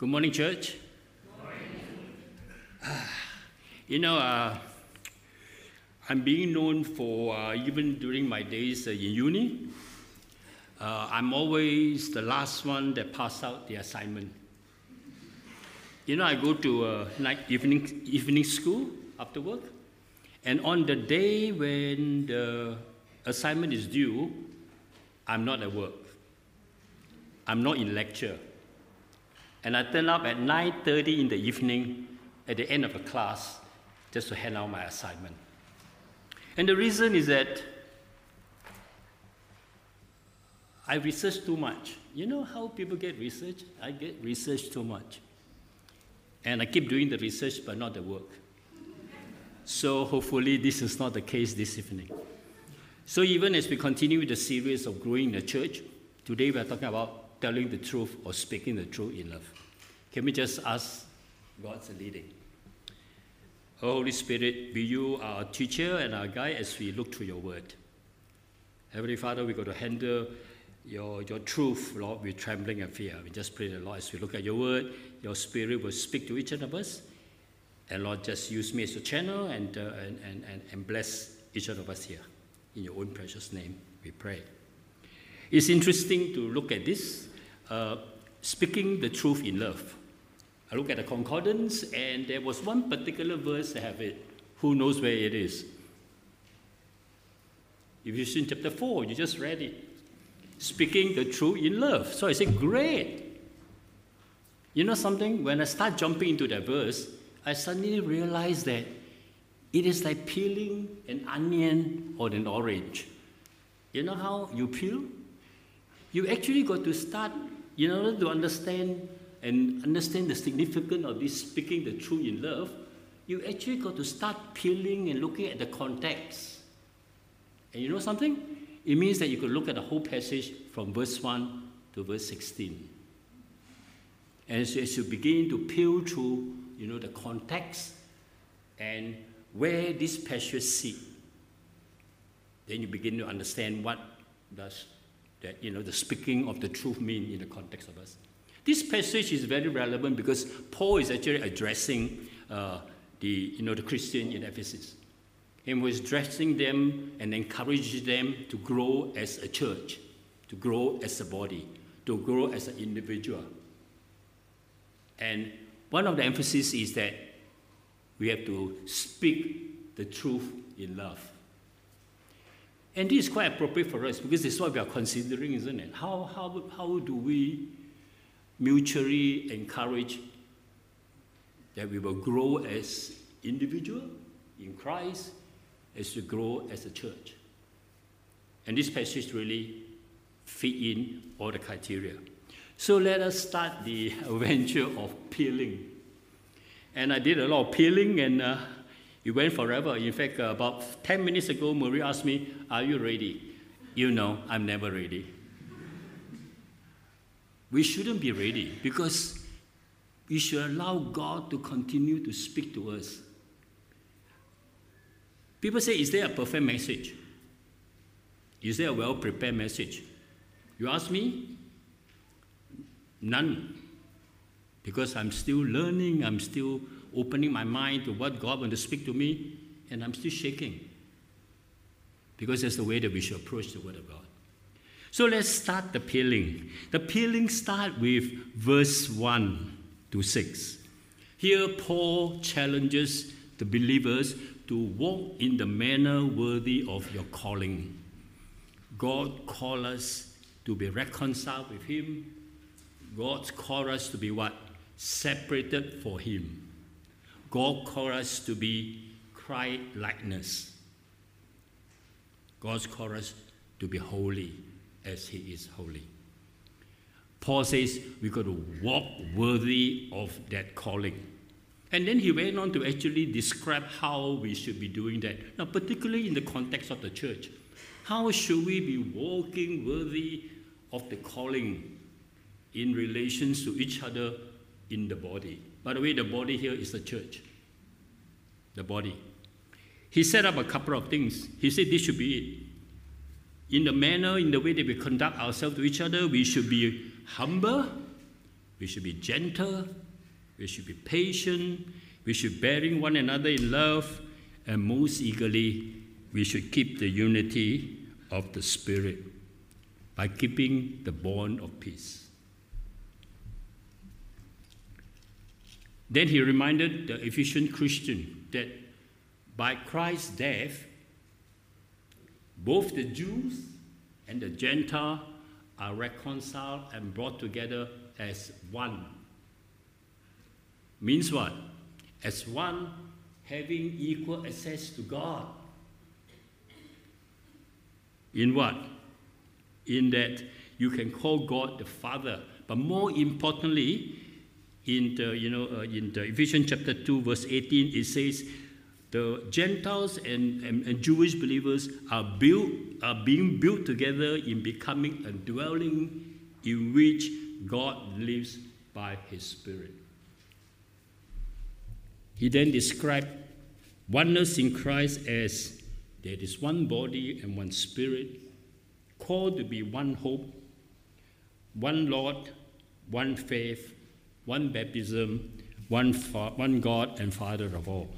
Good morning, church. You know, uh, I'm being known for, uh, even during my days uh, in uni, uh, I'm always the last one that pass out the assignment. You know, I go to uh, night evening, evening school after work, and on the day when the assignment is due, I'm not at work. I'm not in lecture. And I turn up at 9.30 in the evening at the end of the class just to hand out my assignment. And the reason is that I research too much. You know how people get research? I get research too much. And I keep doing the research but not the work. So hopefully this is not the case this evening. So even as we continue the series of growing the church, today we are talking about telling the truth or speaking the truth in love. Can we just ask God's leading? Holy Spirit, be you our teacher and our guide as we look to your word. Heavenly Father, we're to handle your, your truth, Lord, with trembling and fear. We just pray the Lord as we look at your word, your spirit will speak to each one of us. And Lord, just use me as a channel and, uh, and, and, and bless each one of us here. In your own precious name, we pray. It's interesting to look at this, uh, speaking the truth in love. I look at the concordance, and there was one particular verse that have it. Who knows where it is? Ephesians chapter 4, you just read it. Speaking the truth in love. So I said, great. You know something? When I start jumping into that verse, I suddenly realize that it is like peeling an onion or an orange. You know how you peel? You actually got to start, in order to understand and understand the significance of this speaking the truth in love, you actually got to start peeling and looking at the context. And you know something? It means that you could look at the whole passage from verse 1 to verse 16. And as, as you begin to peel through, you know, the context and where this passage sit, then you begin to understand what does that, you know, the speaking of the truth mean in the context of us. This passage is very relevant because Paul is actually addressing uh, the, you know, the Christian in Ephesus. And was addressing them and encouraging them to grow as a church, to grow as a body, to grow as an individual. And one of the emphasis is that we have to speak the truth in love. And this is quite appropriate for us because this is what we are considering, isn't it? How, how, how do we mutually encourage that we will grow as individual in Christ as we grow as a church. And this passage really fit in all the criteria. So let us start the adventure of peeling. And I did a lot of peeling and uh, it went forever. In fact, uh, about 10 minutes ago, Marie asked me, Are you ready? You know, I'm never ready we shouldn't be ready because we should allow God to continue to speak to us. People say, Is there a perfect message? Is there a well prepared message? You ask me? None. Because I'm still learning, I'm still opening my mind to what God wants to speak to me, and I'm still shaking. Because that's the way that we should approach the Word of God. So let's start the peeling. The peeling start with verse 1 to 6. Here Paul challenges the believers to walk in the manner worthy of your calling. God called us to be reconciled with him. God called us to be what? Separated for him. God called us to be Christ likeness. God called us to be holy as he is holy. Paul says we've got to walk worthy of that calling. And then he went on to actually describe how we should be doing that. Now, particularly in the context of the church, how should we be walking worthy of the calling in relations to each other in the body? By the way, the body here is the church. The body. He set up a couple of things. He said this should be it in the manner, in the way that we conduct ourselves to each other, we should be humble, we should be gentle, we should be patient, we should bearing one another in love, and most eagerly, we should keep the unity of the Spirit by keeping the bond of peace. Then he reminded the Ephesian Christian that by Christ's death, both the Jews and the Gentile are reconciled and brought together as one. Means what? As one having equal access to God. In what? In that you can call God the Father, but more importantly, in the you know uh, in the Ephesians chapter two verse eighteen, it says the Gentiles and, and, and, Jewish believers are built are being built together in becoming a dwelling in which God lives by His Spirit. He then described oneness in Christ as there is one body and one spirit, called to be one hope, one Lord, one faith, one baptism, one, fa- one God and Father of all.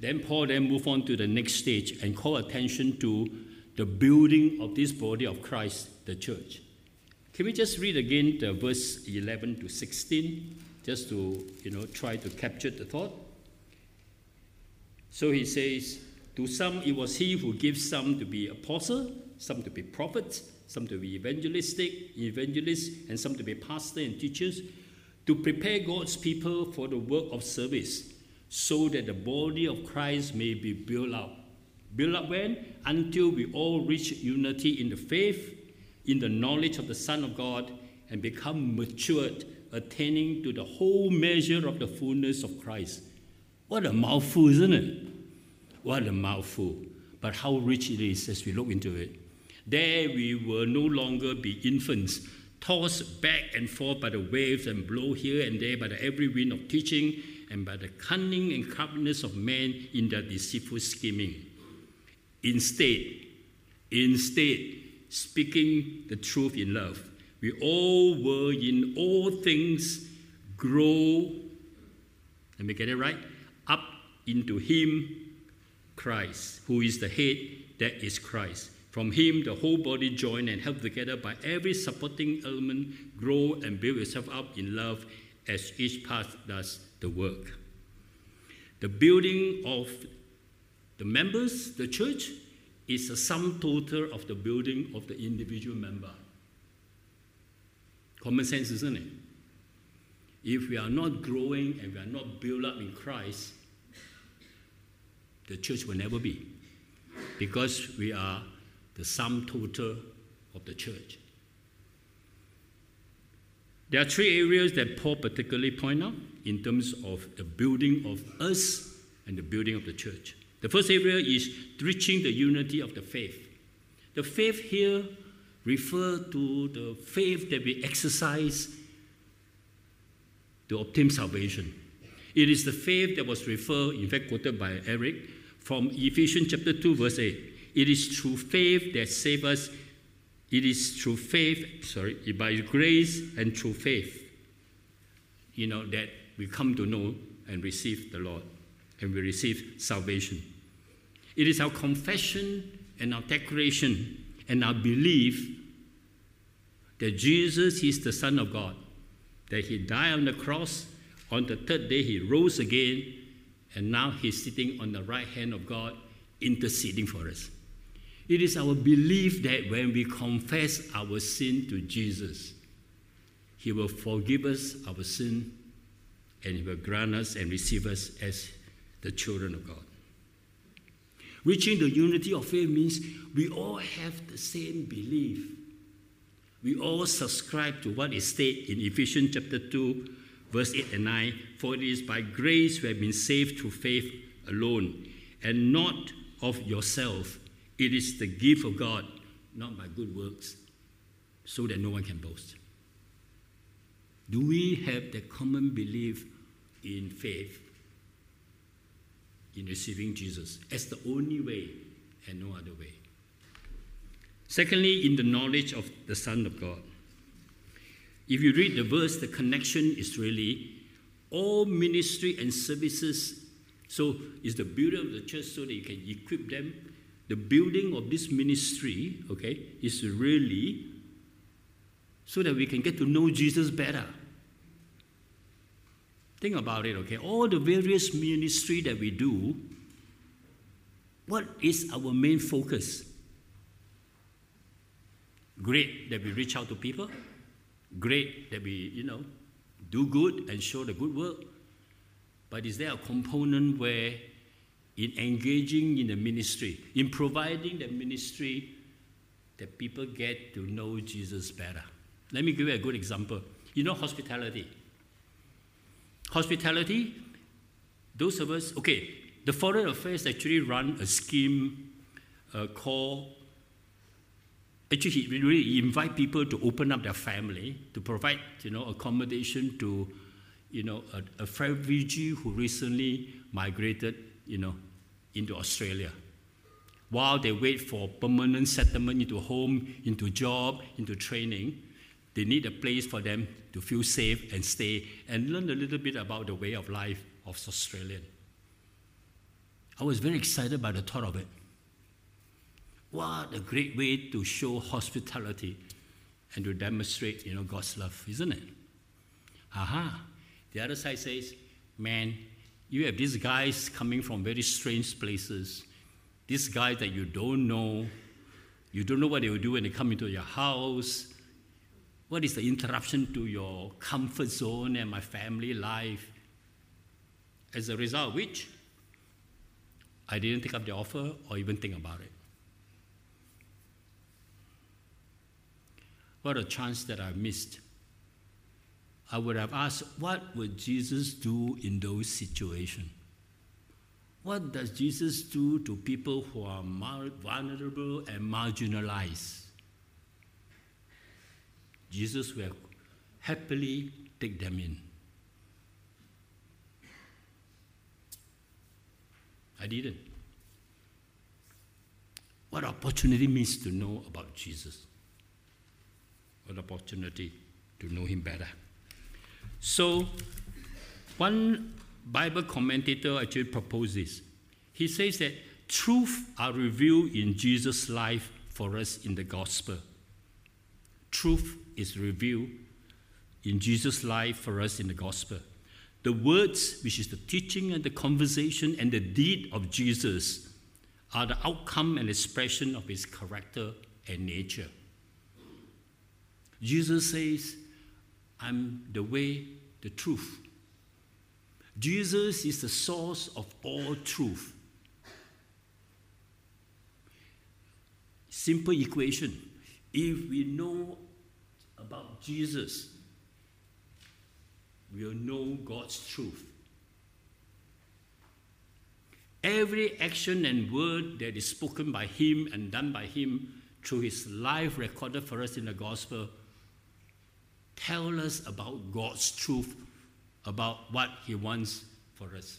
Then Paul then move on to the next stage and call attention to the building of this body of Christ, the church. Can we just read again the verse 11 to 16, just to you know try to capture the thought? So he says, To some it was he who gives some to be apostle, some to be prophets, some to be evangelistic, evangelists, and some to be pastors and teachers, to prepare God's people for the work of service so that the body of Christ may be built up. Built up when? Until we all reach unity in the faith, in the knowledge of the Son of God, and become matured, attaining to the whole measure of the fullness of Christ. What a mouthful, isn't it? What a mouthful. But how rich it is as we look into it. There we will no longer be infants, tossed back and forth by the waves and blown here and there by the every wind of teaching and by the cunning and craftiness of men in their deceitful scheming. Instead, instead, speaking the truth in love, we all were in all things grow, let me get it right, up into Him, Christ, who is the head, that is Christ. From Him, the whole body joined and held together by every supporting element, grow and build itself up in love as each part does the work. The building of the members, the church, is a sum total of the building of the individual member. Common sense, isn't it? If we are not growing and we are not built up in Christ, the church will never be. Because we are the sum total of the church. There are three areas that Paul particularly point out in terms of the building of us and the building of the church. The first area is reaching the unity of the faith. The faith here refer to the faith that we exercise to obtain salvation. It is the faith that was referred, in fact, quoted by Eric from Ephesians chapter 2, verse 8. It is through faith that saves us it is through faith, sorry, by grace and through faith, you know, that we come to know and receive the Lord and we receive salvation. It is our confession and our declaration and our belief that Jesus is the Son of God, that He died on the cross, on the third day He rose again, and now He's sitting on the right hand of God, interceding for us. It is our belief that when we confess our sin to Jesus, He will forgive us our sin and He will grant us and receive us as the children of God. Reaching the unity of faith means we all have the same belief. We all subscribe to what is stated in Ephesians chapter 2, verse 8 and 9 For it is by grace we have been saved through faith alone, and not of yourself. It is the gift of God, not by good works, so that no one can boast. Do we have the common belief in faith, in receiving Jesus as the only way and no other way? Secondly, in the knowledge of the Son of God. if you read the verse, the connection is really all ministry and services. So it's the building of the church so that you can equip them. The building of this ministry, okay, is really so that we can get to know Jesus better. Think about it, okay? All the various ministry that we do, what is our main focus? Great that we reach out to people. Great that we, you know, do good and show the good work. But is there a component where, in engaging in the ministry, in providing the ministry, that people get to know Jesus better? Let me give you a good example. You know, hospitality. Hospitality, those of us, okay, the Foreign Affairs actually run a scheme uh, called actually he really invite people to open up their family to provide you know accommodation to you know a, a refugee who recently migrated you know into australia while they wait for permanent settlement into home into job into training they need a place for them to feel safe and stay and learn a little bit about the way of life of australian i was very excited by the thought of it what a great way to show hospitality and to demonstrate, you know, God's love, isn't it? Aha. The other side says, man, you have these guys coming from very strange places. These guys that you don't know. You don't know what they will do when they come into your house. What is the interruption to your comfort zone and my family life? As a result which, I didn't take up the offer or even think about it. What a chance that I missed. I would have asked, what would Jesus do in those situations? What does Jesus do to people who are vulnerable and marginalized? Jesus will happily take them in. I didn't. What opportunity means to know about Jesus an opportunity to know him better. So, one Bible commentator actually proposes. He says that truth are revealed in Jesus' life for us in the gospel. Truth is revealed in Jesus' life for us in the gospel. The words, which is the teaching and the conversation and the deed of Jesus, are the outcome and expression of his character and nature. Jesus says, I'm the way, the truth. Jesus is the source of all truth. Simple equation. If we know about Jesus, we'll know God's truth. Every action and word that is spoken by Him and done by Him through His life recorded for us in the gospel tell us about God's truth, about what He wants for us.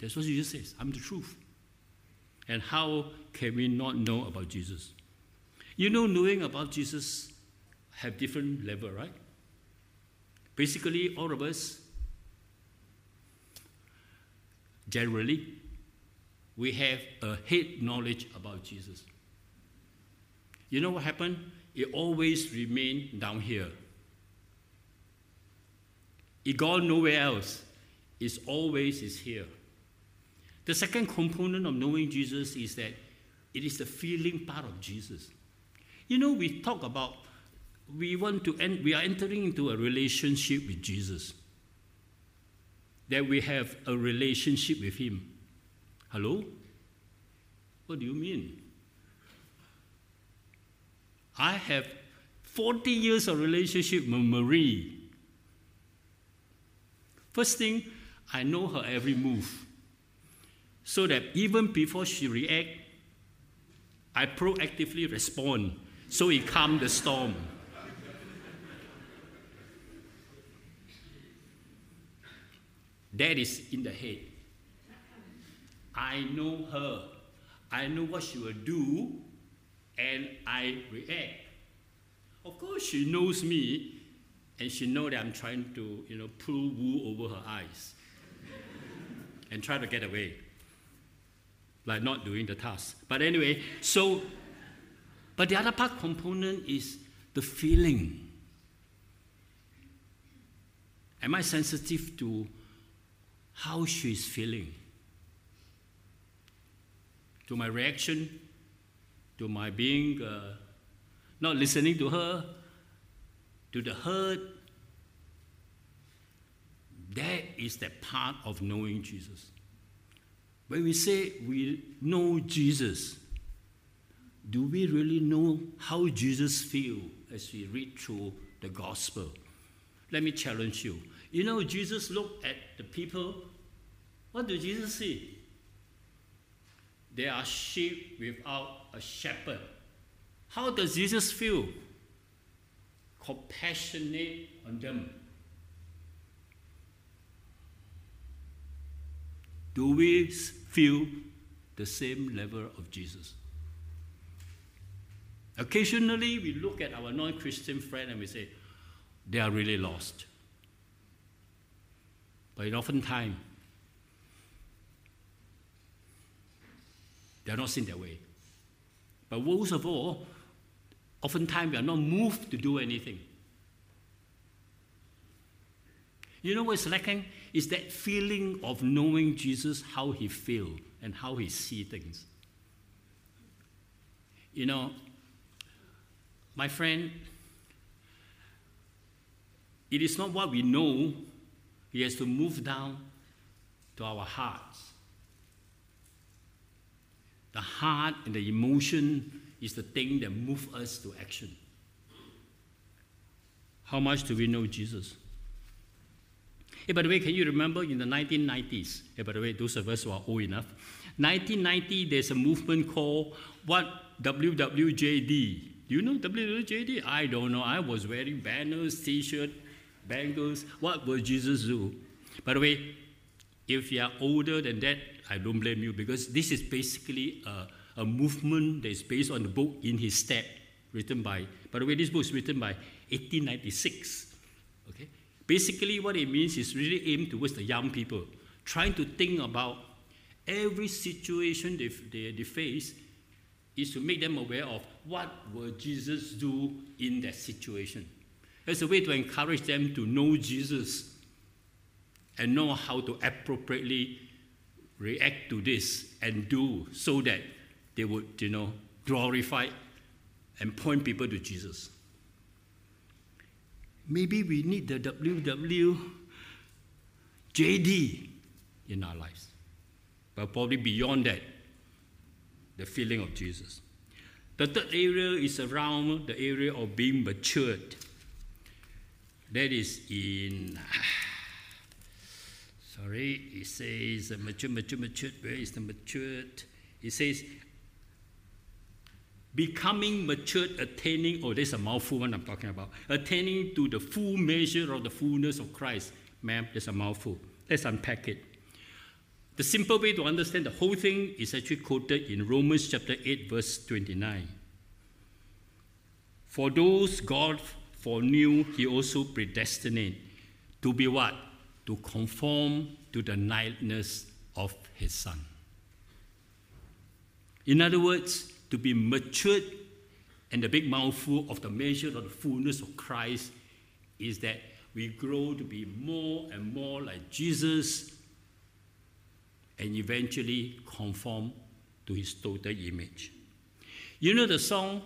That's what Jesus says. I'm the truth. And how can we not know about Jesus? You know, knowing about Jesus have different level, right? Basically, all of us, generally, we have a head knowledge about Jesus. You know what happened? It always remained down here. It gone nowhere else. It's always is here. The second component of knowing Jesus is that it is the feeling part of Jesus. You know, we talk about we want to end, we are entering into a relationship with Jesus. That we have a relationship with Him. Hello? What do you mean? I have 40 years of relationship with Marie. First thing, I know her every move. So that even before she react, I proactively respond so it calm the storm. that is in the head. I know her. I know what she will do and I react. Of course, she knows me, and she knows that I'm trying to, you know, pull wool over her eyes and try to get away, like not doing the task. But anyway, so, but the other part component is the feeling. Am I sensitive to how she's feeling? To my reaction? To my being uh, not listening to her? To the hurt? That is the part of knowing Jesus. When we say we know Jesus, do we really know how Jesus feels as we read through the gospel? Let me challenge you. You know, Jesus looked at the people. What did Jesus see? They are sheep without a shepherd. How does Jesus feel? Compassionate on them. Do we feel the same level of Jesus? Occasionally, we look at our non Christian friend and we say, they are really lost. But oftentimes, they are not seen that way. But most of all, oftentimes we are not moved to do anything. You know what's lacking? Is that feeling of knowing Jesus, how he feels and how he sees things. You know, my friend, it is not what we know, He has to move down to our hearts. The heart and the emotion is the thing that move us to action. How much do we know Jesus? Hey, by the way, can you remember in the 1990s? Hey, by the way, those of us who are old enough, 1990, there's a movement called what WWJD. Do you know WWJD? I don't know. I was wearing banners, t-shirt, bangles. What will Jesus do? By the way, if you are older than that, I don't blame you because this is basically a, a movement that is based on the book In His Step, written by, by the way, this book is written by 1896. Okay? Basically, what it means is really aimed towards the young people, trying to think about every situation they, they, they face is to make them aware of what will Jesus do in that situation. As a way to encourage them to know Jesus and know how to appropriately react to this and do so that they would, you know, glorify and point people to Jesus. Maybe we need the WWJD in our lives, but probably beyond that, the feeling of Jesus. The third area is around the area of being matured. That is in, sorry, it says mature, mature, matured. Where is the matured? It says becoming matured, attaining, oh, there's a mouthful one I'm talking about. Attaining to the full measure of the fullness of Christ. Ma'am, there's a mouthful. Let's unpack it. The simple way to understand the whole thing is actually quoted in Romans chapter 8, verse 29. For those God foreknew, he also predestinate to be what? To conform to the likeness of his son. In other words, to be matured and the big mouthful of the measure of the fullness of Christ is that we grow to be more and more like Jesus and eventually conform to his total image. You know the song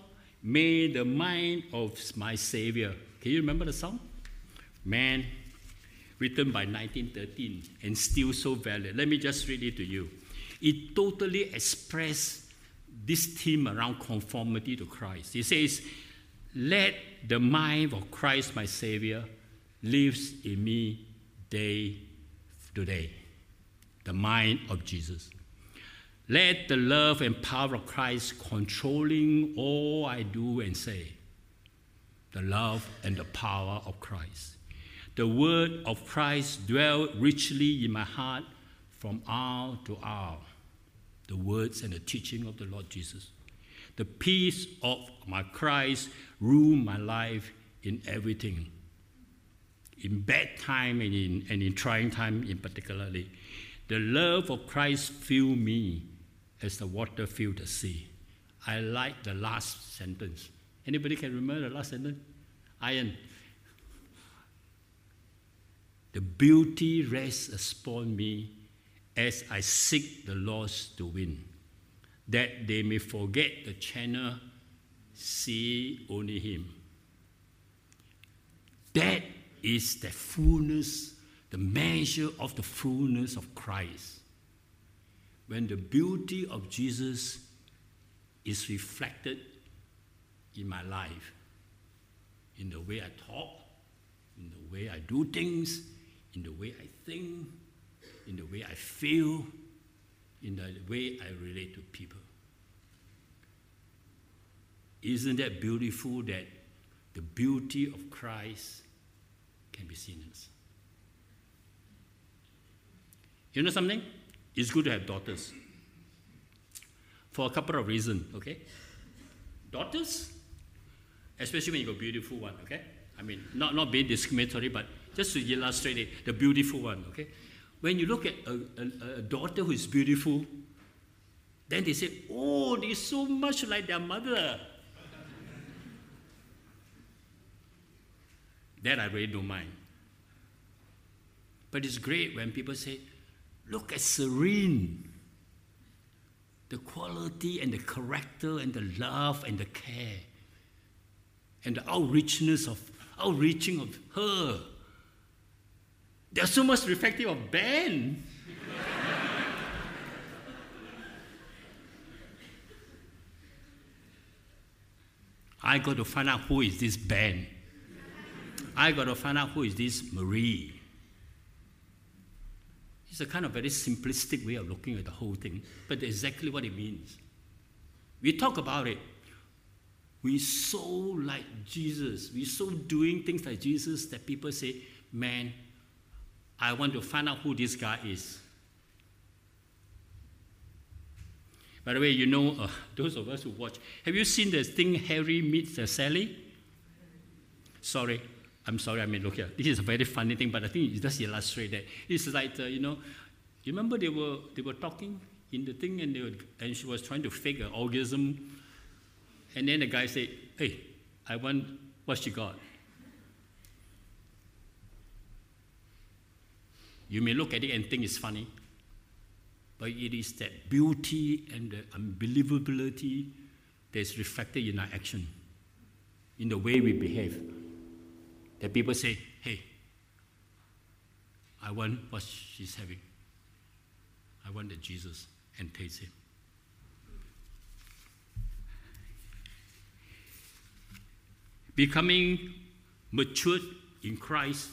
May the mind of my Savior. Can you remember the song? Man, written by 1913 and still so valid. Let me just read it to you. It totally expresses this theme around conformity to Christ. It says, Let the mind of Christ, my Savior, lives in me day to day. The mind of Jesus. Let the love and power of Christ controlling all I do and say. The love and the power of Christ. The word of Christ dwell richly in my heart from hour to hour. The words and the teaching of the Lord Jesus. the peace of my Christ rule my life in everything. In bad time and in, and in trying time in particularly. The love of Christ fill me as the water fill the sea. I like the last sentence. Anybody can remember the last sentence? Iron. The beauty rests upon me as I seek the lost to win, that they may forget the channel, see only Him. That is the fullness, the measure of the fullness of Christ. When the beauty of Jesus is reflected in my life, in the way I talk, in the way I do things, in the way I think, in the way I feel, in the way I relate to people. Isn't that beautiful that the beauty of Christ can be seen in us? You know something? It's good to have daughters. For a couple of reasons, okay? Daughters, especially when you a beautiful one, okay? I mean, not, not being discriminatory, but just to illustrate it, the beautiful one, okay? When you look at a, a, a daughter who is beautiful, then they say, oh, they're so much like their mother. that I really don't mind. But it's great when people say, look at Serene the quality and the character and the love and the care and the outreachness of outreaching of her. They're so much reflective of Ben. I got to find out who is this Ben. I got to find out who is this Marie. It's a kind of very simplistic way of looking at the whole thing, but exactly what it means. We talk about it. We so like Jesus. We so doing things like Jesus that people say, man, I want to find out who this guy is. By the way, you know, uh, those of us who watch, have you seen the thing Harry meets uh, Sally? Sorry, I'm sorry, I mean, look here. This is a very funny thing, but I think it does illustrate that. It's like, uh, you know, you remember they were, they were talking in the thing and, they were, and she was trying to fake an orgasm. And then the guy said, hey, I want what she got. You may look at it and think it's funny, but it is that beauty and the unbelievability that is reflected in our action, in the way we behave that people say, hey, I want what she's having. I want the Jesus and taste him. Becoming matured in Christ,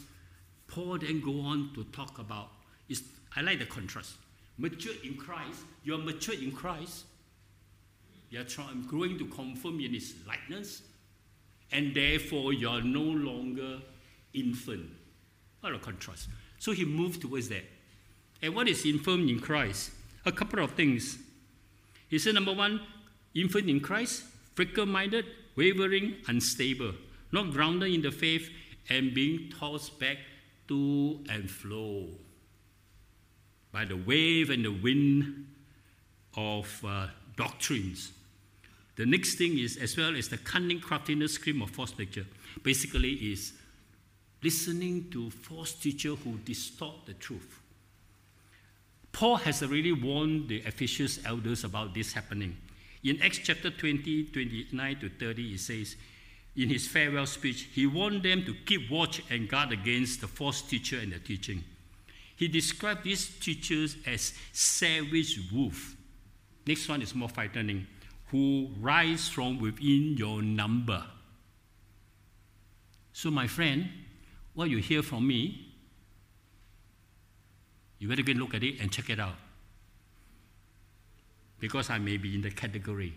Paul then go on to talk about, is, I like the contrast. Mature in Christ, you're mature in Christ, you're trying, growing to conform in his likeness, and therefore you are no longer infant. What a contrast. So he moved towards that. And what is infant in Christ? A couple of things. He said, number one, infant in Christ, fickle minded, wavering, unstable, not grounded in the faith, and being tossed back to and fro by the wave and the wind of uh, doctrines the next thing is, as well as the cunning craftiness scheme of false picture, basically is listening to false teacher who distort the truth. Paul has already warned the Ephesians elders about this happening. In Acts chapter 20, 29 to 30, he says, in his farewell speech, he warned them to keep watch and guard against the false teacher and the teaching. He described these teachers as savage wolf. Next one is more frightening who rise from within your number. So, my friend, what you hear from me, you better go look at it and check it out. Because I may be in the category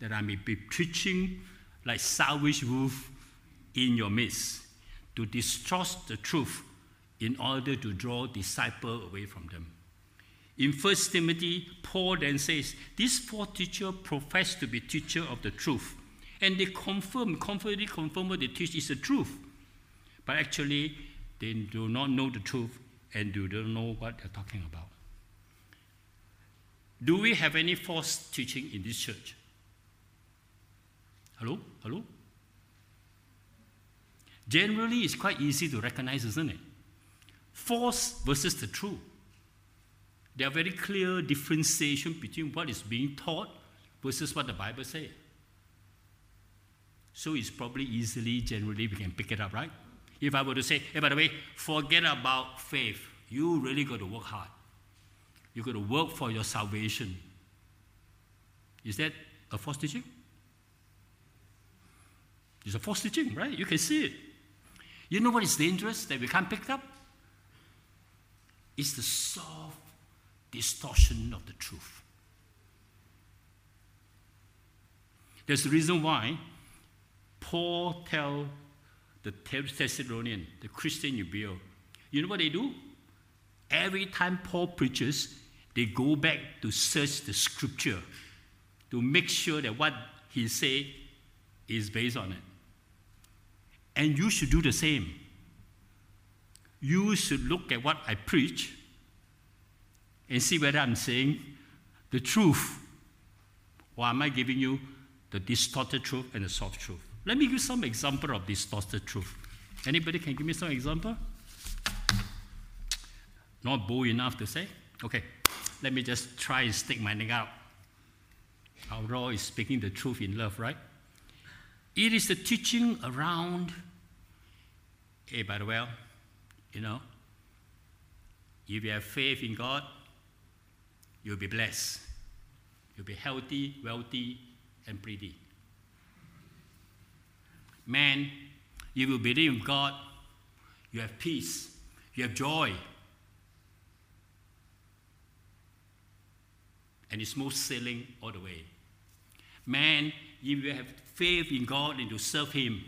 that I may be preaching like savage wolf in your midst to distrust the truth in order to draw disciple away from them. In 1 Timothy, Paul then says, These four teachers profess to be teacher of the truth. And they confirm, confidently confirm what they teach is the truth. But actually, they do not know the truth and do not know what they're talking about. Do we have any false teaching in this church? Hello? Hello? Generally, it's quite easy to recognize, isn't it? False versus the true. There are very clear differentiation between what is being taught versus what the Bible says. So it's probably easily, generally, we can pick it up, right? If I were to say, hey, by the way, forget about faith. You really got to work hard. You got to work for your salvation. Is that a false teaching? It's a false teaching, right? You can see it. You know what is dangerous that we can't pick up? It's the soft distortion of the truth. There's a reason why Paul tell the Thessalonian, the Christian you build, you know what they do? Every time Paul preaches, they go back to search the scripture to make sure that what he say is based on it. And you should do the same. You should look at what I preach and see whether I'm saying the truth or am I giving you the distorted truth and the soft truth. Let me give some example of distorted truth. Anybody can give me some example? Not bold enough to say? Okay, let me just try and stick my neck out. Our law is speaking the truth in love, right? It is the teaching around, hey, by the way, you know, if you have faith in God, you'll be blessed. You'll be healthy, wealthy, and pretty. Man, if you believe in God, you have peace, you have joy. And it's smooth sailing all the way. Man, if you have faith in God and to serve Him,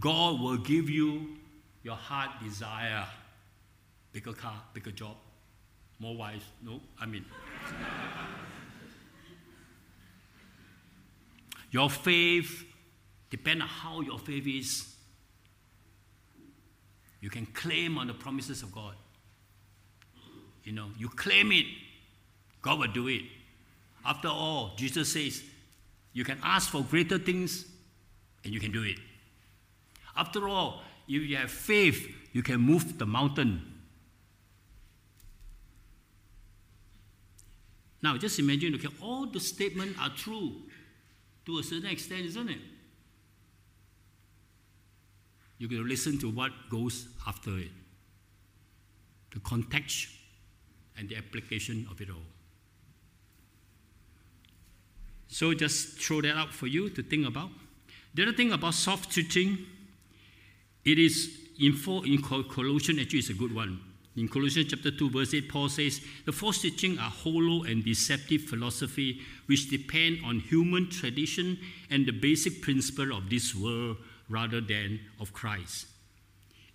God will give you your heart desire. Bigger car, bigger job, more wives. No, I mean. your faith depend on how your faith is. You can claim on the promises of God. You know, you claim it, God will do it. After all, Jesus says, you can ask for greater things and you can do it. After all, if you have faith, you can move the mountain. Now, just imagine, okay, all the statements are true to a certain extent, isn't it? you to listen to what goes after it, the context and the application of it all. So just throw that out for you to think about. The other thing about soft teaching, it is in, four, in Colossians, actually, it's a good one. In Colossians chapter 2, verse 8, Paul says, The false teaching are hollow and deceptive philosophy which depend on human tradition and the basic principle of this world rather than of Christ.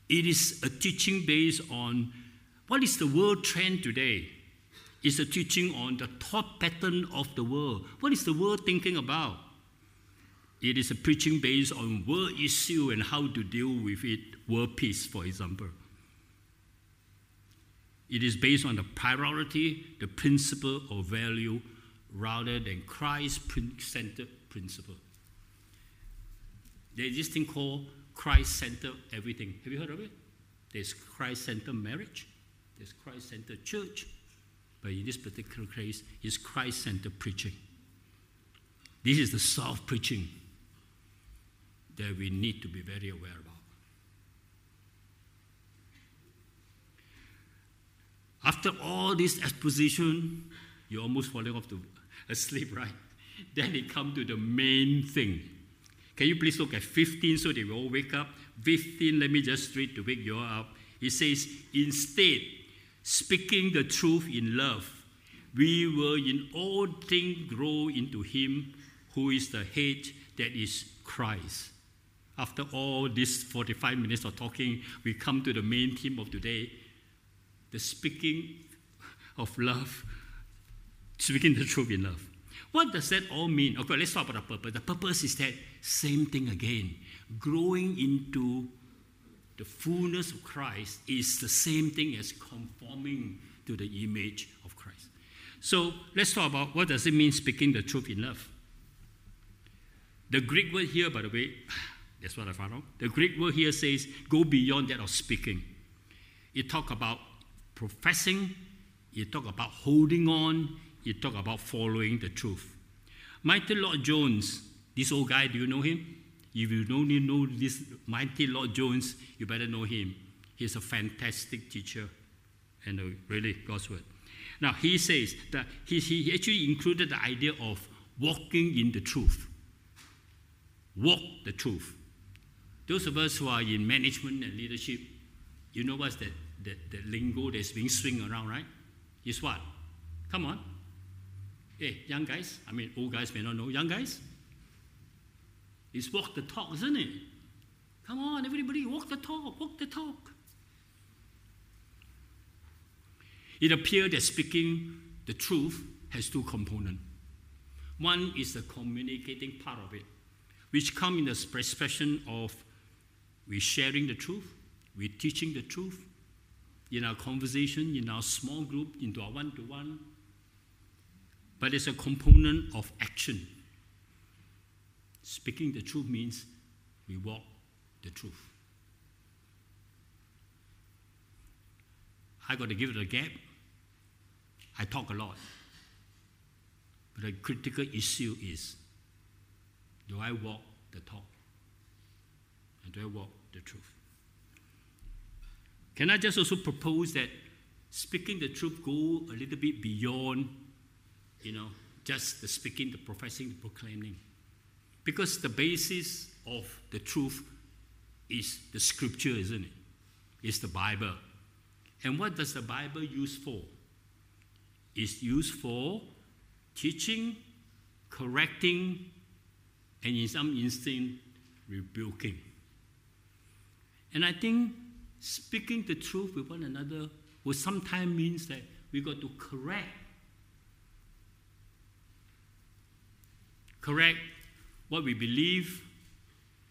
It is a teaching based on what is the world trend today. It's a teaching on the thought pattern of the world. What is the world thinking about? It is a preaching based on world issue and how to deal with it, world peace, for example. It is based on the priority, the principle or value, rather than Christ centered principle. There's this thing called Christ centered everything. Have you heard of it? There's Christ centered marriage, there's Christ centered church, but in this particular case, it's Christ centered preaching. This is the soft preaching that we need to be very aware about. After all this exposition, you're almost falling off to asleep, right? Then it comes to the main thing can you please look at 15 so they will all wake up? 15, let me just read to wake you up. It says, Instead, speaking the truth in love, we will in all things grow into Him who is the head, that is Christ. After all these 45 minutes of talking, we come to the main theme of today the speaking of love, speaking the truth in love. What does that all mean? Okay, let's talk about the purpose. The purpose is that same thing again. Growing into the fullness of Christ is the same thing as conforming to the image of Christ. So let's talk about what does it mean speaking the truth in love. The Greek word here, by the way, that's what I found out. The Greek word here says go beyond that of speaking. It talk about professing, it talk about holding on, it talk about following the truth. Martyn Lloyd-Jones, this old guy, do you know him? If you don't know this Martyn Lloyd-Jones, you better know him. He's a fantastic teacher and a really God's word. Now, he says that he, he actually included the idea of walking in the truth. Walk the truth. Those of us who are in management and leadership, you know what's that, that, that lingo that's being swing around, right? Is what? Come on. Hey, young guys, I mean, old guys may not know, young guys, it's walk the talk, isn't it? Come on, everybody, walk the talk, walk the talk. It appears that speaking the truth has two components. One is the communicating part of it, which come in the expression of we sharing the truth, we're teaching the truth in our conversation, in our small group, into our one-to-one. But it's a component of action. Speaking the truth means we walk the truth. I got to give it a gap. I talk a lot. But the critical issue is do I walk the talk? And do I walk the truth? Can I just also propose that speaking the truth go a little bit beyond, you know, just the speaking, the professing, the proclaiming? Because the basis of the truth is the scripture, isn't it? It's the Bible. And what does the Bible use for? It's used for teaching, correcting, and in some instance, rebuking. And I think speaking the truth with one another will sometimes means that we got to correct. Correct what we believe,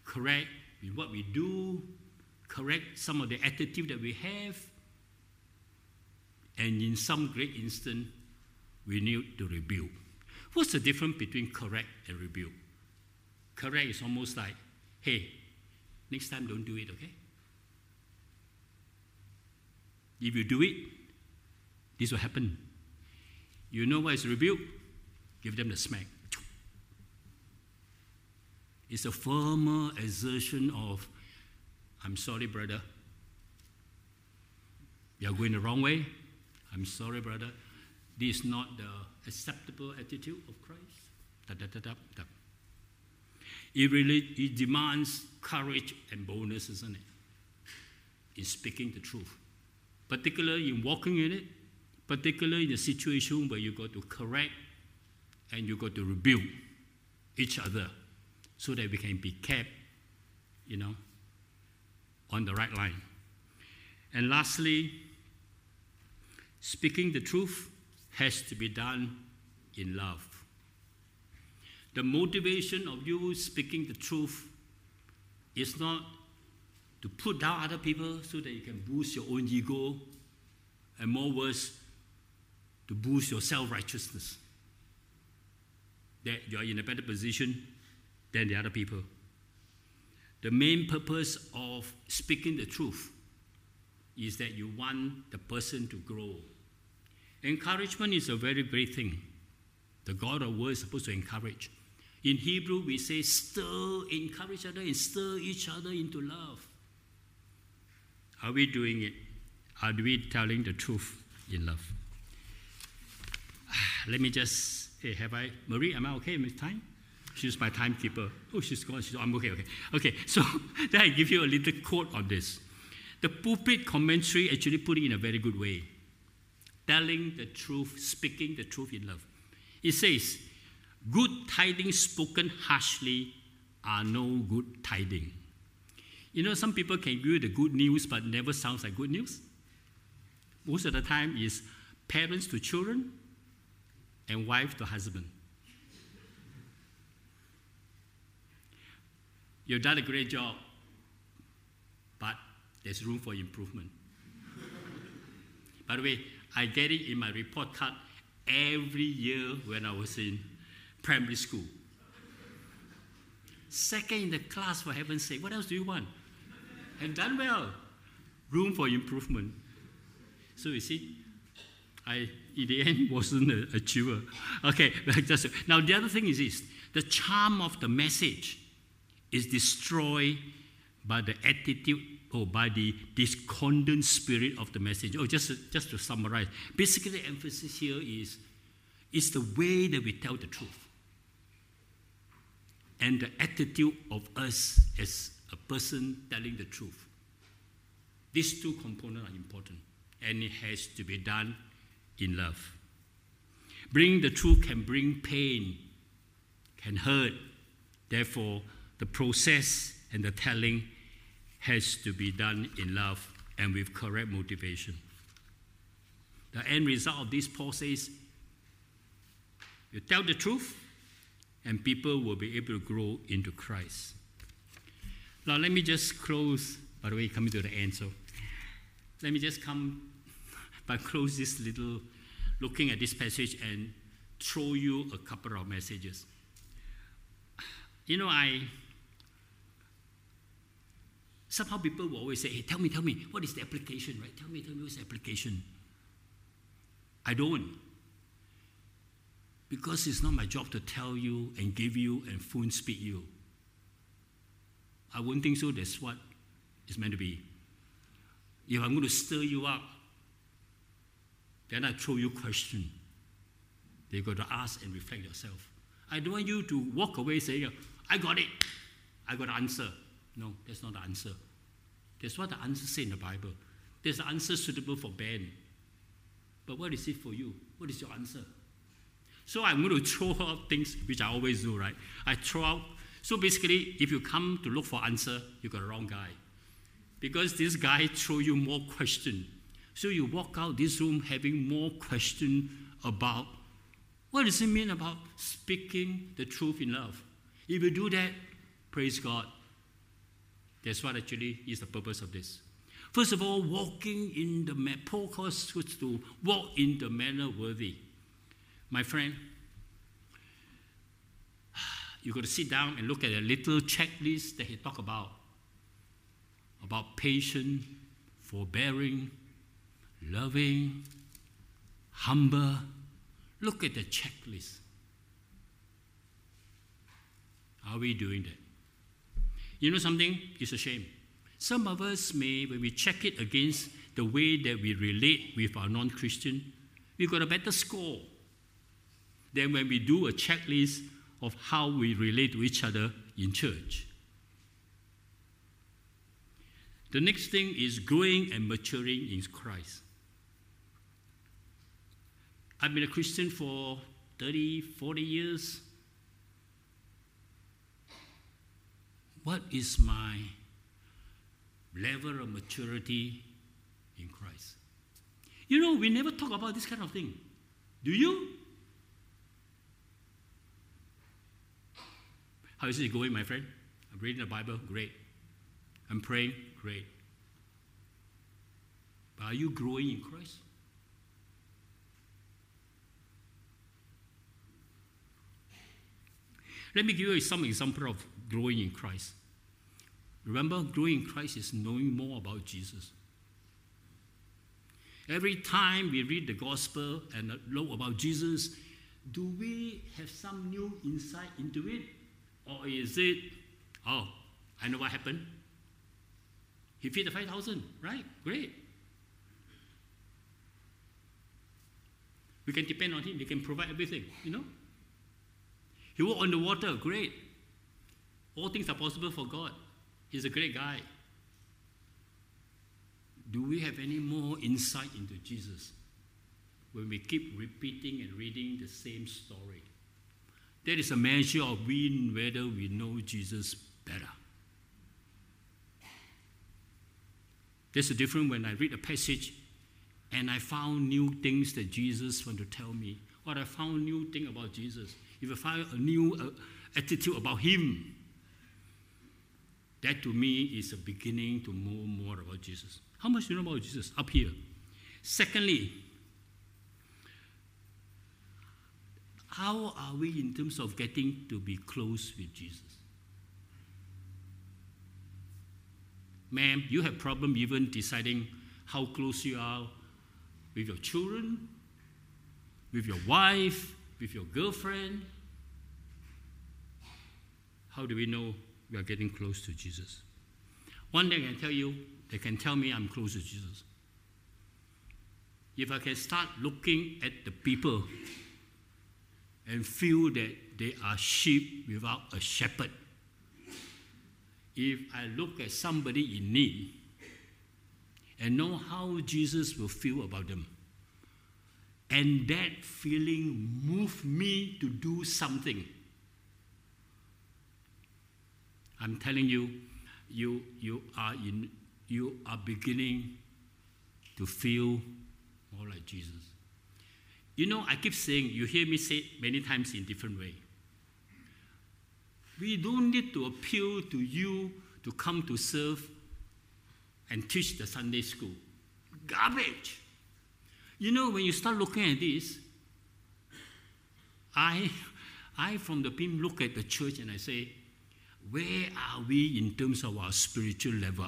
correct in what we do, correct some of the attitude that we have, and in some great instant, we need to rebuild. What's the difference between correct and rebuild? Correct is almost like, hey, next time don't do it, okay? If you do it, this will happen. You know what is rebuke? Give them the smack. It's a firmer assertion of, I'm sorry, brother. You're going the wrong way. I'm sorry, brother. This is not the acceptable attitude of Christ. Da, da, da, da, da. It really it demands courage and boldness, isn't it? In speaking the truth particularly in walking in it, particularly in a situation where you got to correct and you got to rebuild each other so that we can be kept, you know, on the right line. And lastly, speaking the truth has to be done in love. The motivation of you speaking the truth is not to put down other people so that you can boost your own ego, and more worse, to boost your self righteousness. That you are in a better position than the other people. The main purpose of speaking the truth is that you want the person to grow. Encouragement is a very great thing. The God of Word is supposed to encourage. In Hebrew, we say, stir, encourage each other, and stir each other into love. Are we doing it? Are we telling the truth in love? Let me just, hey, have I, Marie, am I okay with time? She's my timekeeper. Oh, she's gone. She's, I'm okay, okay. Okay, so then I give you a little quote on this. The pulpit commentary actually put it in a very good way. Telling the truth, speaking the truth in love. It says, Good tidings spoken harshly are no good tidings. You know, some people can give you the good news, but never sounds like good news. Most of the time is parents to children, and wife to husband. You've done a great job, but there's room for improvement. By the way, I get it in my report card every year when I was in primary school. Second in the class, for heaven's sake. What else do you want? And done well. Room for improvement. So you see, I in the end wasn't a achiever. Okay, just, now the other thing is this: the charm of the message is destroyed by the attitude or by the discordant spirit of the message. Oh, just, just to summarize, basically the emphasis here is, is the way that we tell the truth. And the attitude of us as a person telling the truth. These two components are important, and it has to be done in love. Bringing the truth can bring pain, can hurt. Therefore, the process and the telling has to be done in love and with correct motivation. The end result of this, Paul says, you tell the truth, and people will be able to grow into Christ. Now, let me just close, by the way, coming to the end, so let me just come by close this little looking at this passage and throw you a couple of messages. You know, I Somehow people will always say, hey, tell me, tell me, what is the application, right? Tell me, tell me what's the application. I don't. Because it's not my job to tell you and give you and phone speak you. I wouldn't think so. That's what it's meant to be. If I'm going to stir you up, then I throw you a question. You've got to ask and reflect yourself. I don't want you to walk away saying, I got it. I got the answer. No, that's not the answer. That's what the answer says in the Bible. There's an answer suitable for Ben. But what is it for you? What is your answer? So I'm going to throw out things which I always do, right? I throw out. So basically, if you come to look for answer, you got the wrong guy. Because this guy throw you more question. So you walk out this room having more question about what does it mean about speaking the truth in love. If you do that, praise God, that's what actually is the purpose of this. First of all, walking in the Paul calls us to walk in the manner worthy. My friend, you got to sit down and look at a little checklist that he talked about about patience, forbearing, loving, humble. Look at the checklist. Are we doing that? You know something? It's a shame. Some of us may, when we check it against the way that we relate with our non Christian, we got a better score than when we do a checklist of how we relate to each other in church. The next thing is growing and maturing in Christ. I've been a Christian for 30, 40 years. What is my level of maturity in Christ? You know, we never talk about this kind of thing. Do you? How is it going, my friend? I'm reading the Bible, great. I'm praying, great. But are you growing in Christ? Let me give you some example of growing in Christ. Remember, growing in Christ is knowing more about Jesus. Every time we read the gospel and know about Jesus, do we have some new insight into it? Or is it, oh, I know what happened? He feed the 5,000, right? Great. We can depend on him, he can provide everything, you know? He walked on the water, great. All things are possible for God. He's a great guy. Do we have any more insight into Jesus when we keep repeating and reading the same story? That is a measure of we, whether we know Jesus better. There's a difference when I read a passage and I found new things that Jesus want to tell me, or I found new thing about Jesus, if I find a new uh, attitude about Him, that to me is a beginning to know more about Jesus. How much do you know about Jesus? Up here. Secondly, how are we in terms of getting to be close with Jesus? Ma'am, you have problem even deciding how close you are with your children, with your wife, with your girlfriend. How do we know we are getting close to Jesus? One thing I can tell you, they can tell me I'm close to Jesus. If I can start looking at the people and feel that they are sheep without a shepherd, if I look at somebody in need and know how Jesus will feel about them, and that feeling move me to do something. I'm telling you, you, you, are in, you are beginning to feel more like Jesus. You know, I keep saying, you hear me say many times in different way. We don't need to appeal to you to come to serve and teach the Sunday school. Garbage. You know, when you start looking at this, I, I from the beam look at the church and I say, where are we in terms of our spiritual level?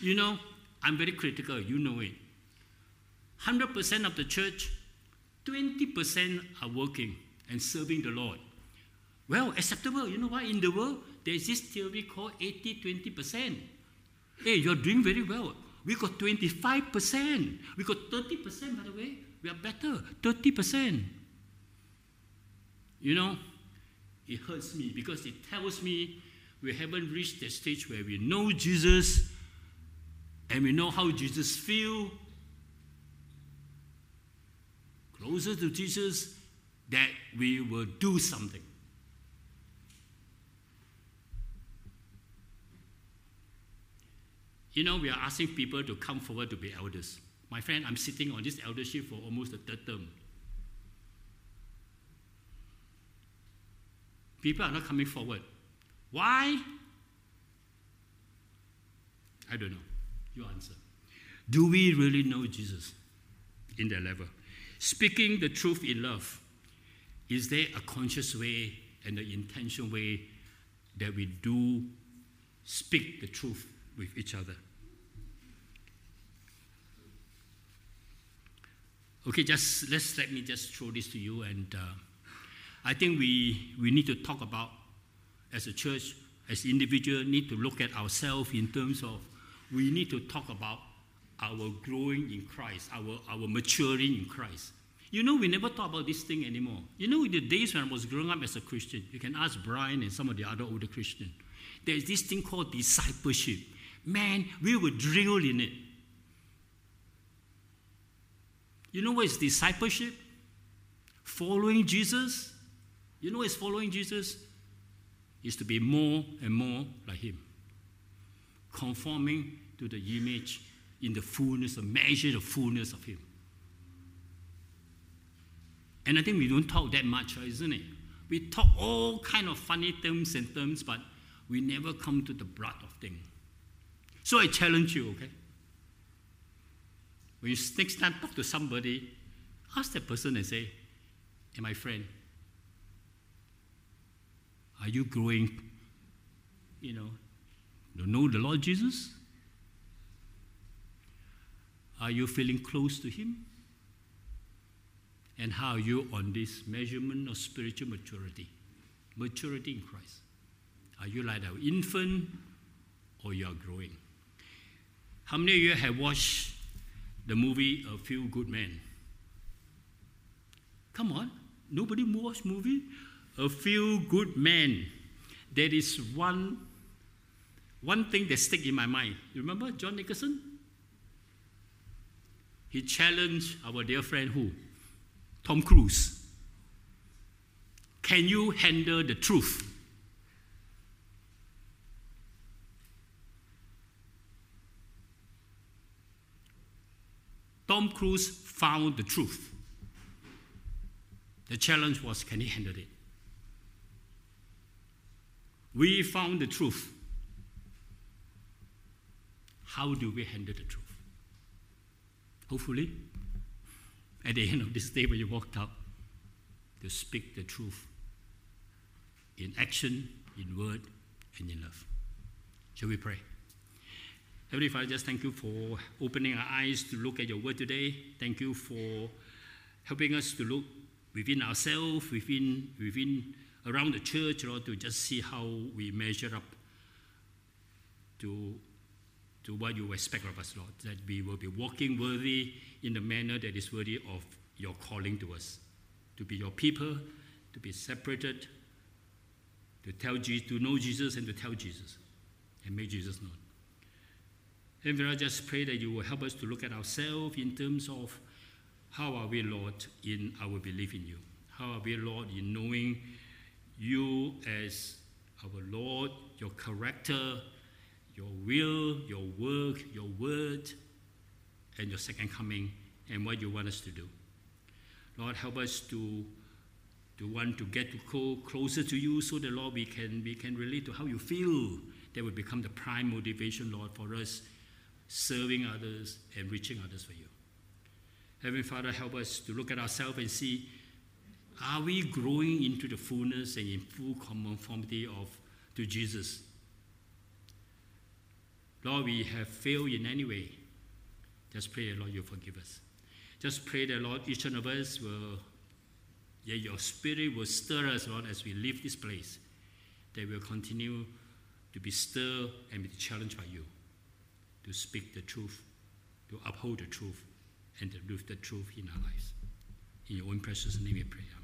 You know, I'm very critical, you know it. 100% of the church, 20% are working and serving the Lord. Well, acceptable. You know what? In the world, there's this theory called 80 20%. Hey, you're doing very well. We got 25%. We got 30%, by the way. We are better. 30%. You know, it hurts me because it tells me we haven't reached the stage where we know Jesus and we know how Jesus feel closer to Jesus that we will do something You know, we are asking people to come forward to be elders. My friend, I'm sitting on this eldership for almost the third term. People are not coming forward. Why? I don't know. You answer. Do we really know Jesus in that level? Speaking the truth in love, is there a conscious way and an intentional way that we do speak the truth with each other? Okay, just let's let me just throw this to you, and uh, I think we we need to talk about as a church, as individual, need to look at ourselves in terms of we need to talk about our growing in Christ, our our maturing in Christ. You know, we never talk about this thing anymore. You know, in the days when I was growing up as a Christian, you can ask Brian and some of the other older Christians. There's this thing called discipleship. Man, we were drilled in it. You know what is discipleship? Following Jesus. You know what is following Jesus? Is to be more and more like Him. Conforming to the image in the fullness, the measure, the fullness of Him. And I think we don't talk that much, isn't it? We talk all kind of funny terms and terms, but we never come to the blood of things. So I challenge you, okay? When you next time talk to somebody, ask that person and say, Hey, my friend, are you growing, you know, to know the Lord Jesus? Are you feeling close to Him? And how are you on this measurement of spiritual maturity? Maturity in Christ. Are you like an infant or you are growing? How many of you have watched the movie A Few Good Men. Come on, nobody watch movie? A Few Good Men. There is one, one thing that stick in my mind. You remember John Nicholson? He challenged our dear friend who? Tom Cruise. Can you handle the truth? Tom Cruise found the truth. The challenge was can he handle it? We found the truth. How do we handle the truth? Hopefully, at the end of this day when you walked out, to speak the truth in action, in word, and in love. Shall we pray? Heavenly Father, just thank you for opening our eyes to look at your word today. Thank you for helping us to look within ourselves, within, within around the church, Lord, to just see how we measure up to, to what you expect of us, Lord, that we will be walking worthy in the manner that is worthy of your calling to us, to be your people, to be separated, to tell Jesus, to know Jesus and to tell Jesus and make Jesus known. And I just pray that you will help us to look at ourselves in terms of how are we, Lord, in our belief in you? How are we, Lord, in knowing you as our Lord, your character, your will, your work, your word, and your second coming, and what you want us to do. Lord, help us to, to want to get to closer to you so that, Lord, we can, we can relate to how you feel. That will become the prime motivation, Lord, for us serving others and reaching others for you. Heavenly Father, help us to look at ourselves and see are we growing into the fullness and in full conformity of to Jesus? Lord, we have failed in any way. Just pray, Lord, you forgive us. Just pray that, Lord, each one of us will, yeah, your spirit will stir us, Lord, as we leave this place. That we'll continue to be stirred and be challenged by you to speak the truth, to uphold the truth, and to live the truth in our lives. In your own precious name we pray.